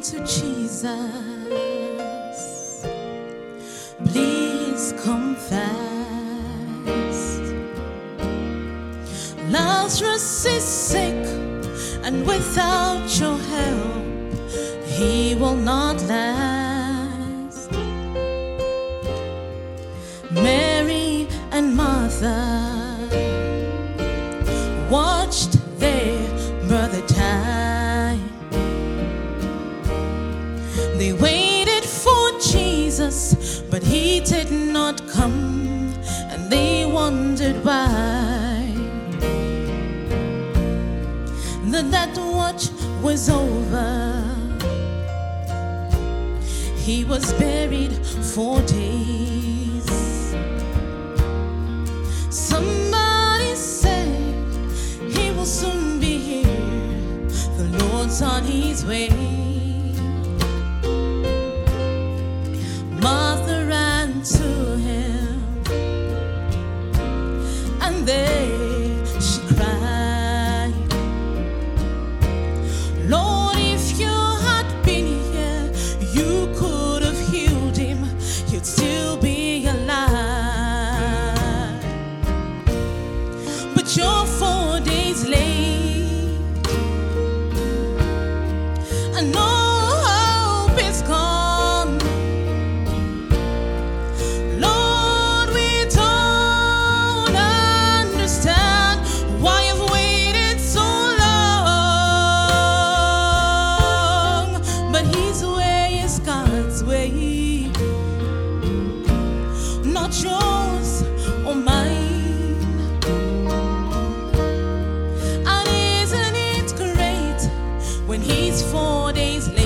Jesus. Please come fast. Lazarus is sick, and without your help, he will not last. Mary and Martha They waited for Jesus, but he did not come, and they wondered why. Then that watch was over. He was buried four days. Somebody said he will soon be here. The Lord's on his way. To him, and there she cried, Lord, if you had been here, you could have healed him. He'd still be alive. But you're four days late, and all not yours or mine. And isn't it great when He's four days late?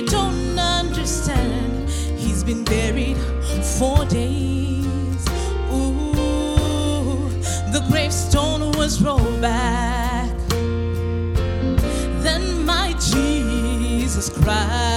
You don't understand. He's been buried four days. Ooh, the gravestone was rolled back. Then my Jesus cried.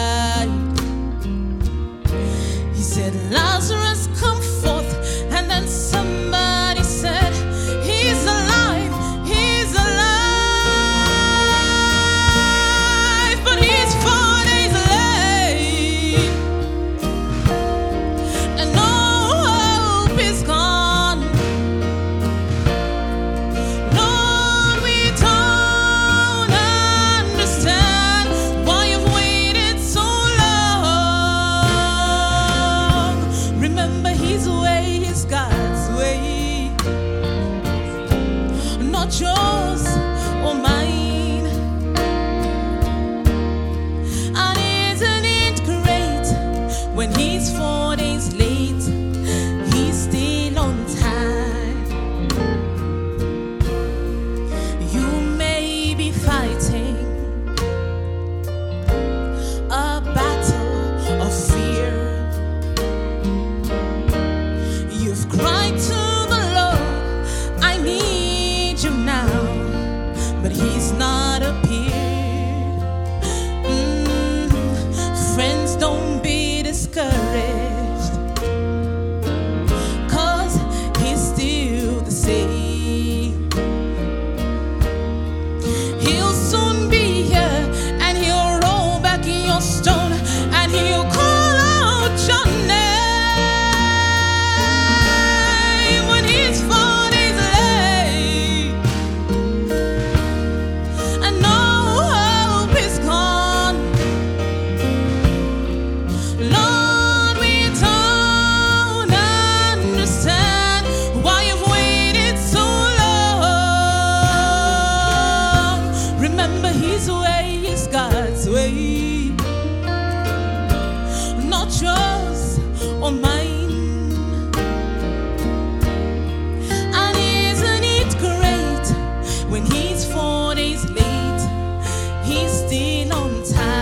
His way is God's way, not yours oh or mine. Still on